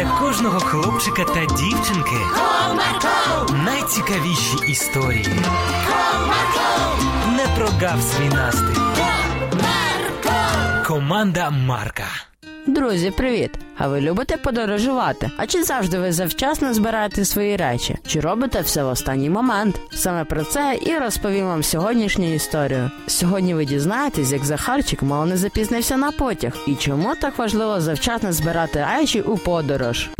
для кожного хлопчика та дівчинки Comarco, найцікавіші історії. Comarco, Не прогав свій настрій. Команда Марка. Друзі, привіт! А ви любите подорожувати? А чи завжди ви завчасно збираєте свої речі? Чи робите все в останній момент? Саме про це і розповім вам сьогоднішню історію. Сьогодні ви дізнаєтесь, як Захарчик мало не запізнився на потяг, і чому так важливо завчасно збирати речі у подорож.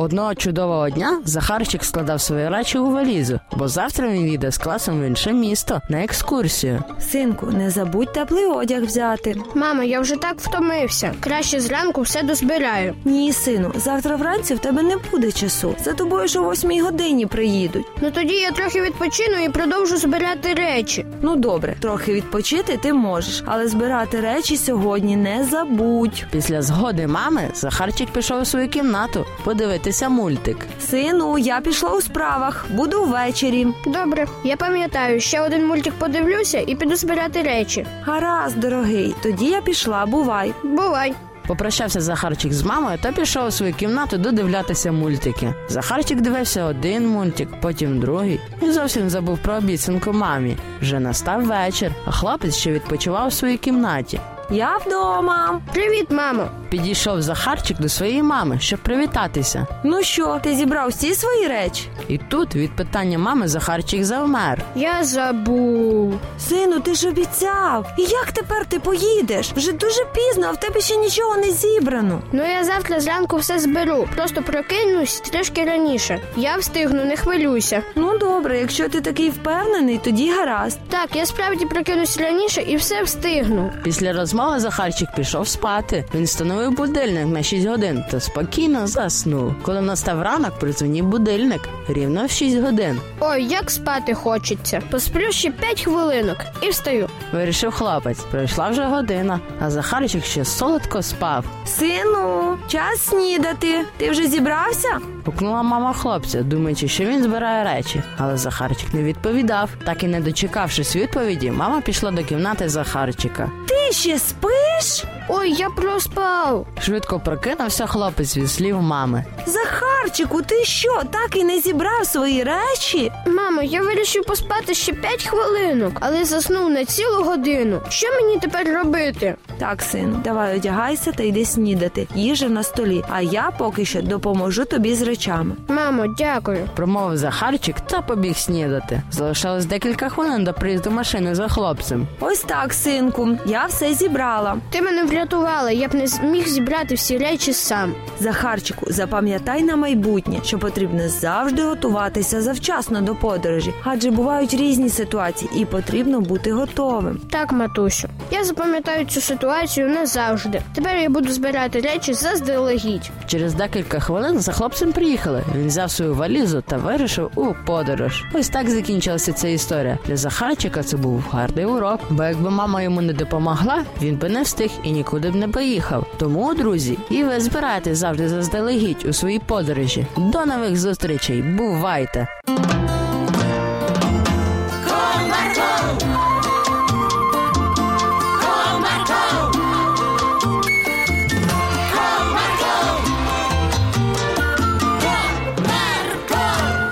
Одного чудового дня Захарчик складав свої речі у валізу, бо завтра він їде з класом в інше місто на екскурсію. Синку, не забудь теплий одяг взяти. Мамо, я вже так втомився. Краще зранку все дозбираю. Ні, сину, завтра вранці в тебе не буде часу. За тобою ж о восьмій годині приїдуть. Ну тоді я трохи відпочину і продовжу збирати речі. Ну добре, трохи відпочити ти можеш, але збирати речі сьогодні не забудь. Після згоди мами Захарчик пішов у свою кімнату подивитися мультик. Сину, я пішла у справах, буду ввечері. Добре, я пам'ятаю, ще один мультик подивлюся і піду збирати речі. Гаразд, дорогий, тоді я пішла, бувай. Бувай. Попрощався Захарчик з мамою та пішов у свою кімнату додивлятися мультики. Захарчик дивився один мультик, потім другий, і зовсім забув про обіцянку мамі. Вже настав вечір, а хлопець ще відпочивав у своїй кімнаті. Я вдома. Привіт, мамо. Підійшов Захарчик до своєї мами, щоб привітатися. Ну що, ти зібрав всі свої речі? І тут від питання мами Захарчик завмер. Я забув. Сину, ти ж обіцяв. І як тепер ти поїдеш? Вже дуже пізно, а в тебе ще нічого не зібрано. Ну я завтра зранку все зберу. Просто прокинусь трішки раніше. Я встигну, не хвилюйся. Ну добре, якщо ти такий впевнений, тоді гаразд. Так, я справді прокинусь раніше і все встигну. Після розмови Захарчик пішов спати. Він встановив будильник на 6 годин та спокійно заснув. Коли настав ранок, придзвонив будильник рівно в 6 годин. Ой, як спати хочеться. Посплю ще 5 хвилинок і встаю. Вирішив хлопець. Пройшла вже година, а Захарчик ще солодко спав. Сину, час снідати. Ти вже зібрався? Гукнула мама хлопця, думаючи, що він збирає речі. Але Захарчик не відповідав. Так і не дочекавшись відповіді, мама пішла до кімнати Захарчика. Ти ще спиш? Ой, я проспав. Швидко прокинувся хлопець від слів мами. Захарчику, ти що, так і не зібрав свої речі? Мамо, я вирішив поспати ще 5 хвилинок, але заснув на цілу годину. Що мені тепер робити? Так, сину, давай одягайся та йди снідати. Їжа на столі, а я поки що допоможу тобі з речами. Мамо, дякую. Промовив Захарчик та побіг снідати. Залишалось декілька хвилин до приїзду машини за хлопцем. Ось так, синку, я все зібрала. Ти мене врятувала, я б не зміг зібрати всі речі сам. Захарчику, запам'ятай на майбутнє, що потрібно завжди готуватися завчасно до подорожі, адже бувають різні ситуації, і потрібно бути готовим. Так, матусю, я запам'ятаю цю ситуацію назавжди. Тепер я буду збирати речі заздалегідь. Через декілька хвилин за хлопцем приїхали. Він взяв свою валізу та вирішив у подорож. Ось так закінчилася ця історія. Для Захарчика це був гарний урок, бо якби мама йому не допомогла, він би не встиг і нікуди б не поїхав. Тому, друзі, і ви збирайте завжди заздалегідь у своїй подорожі. До нових зустрічей. Бувайте!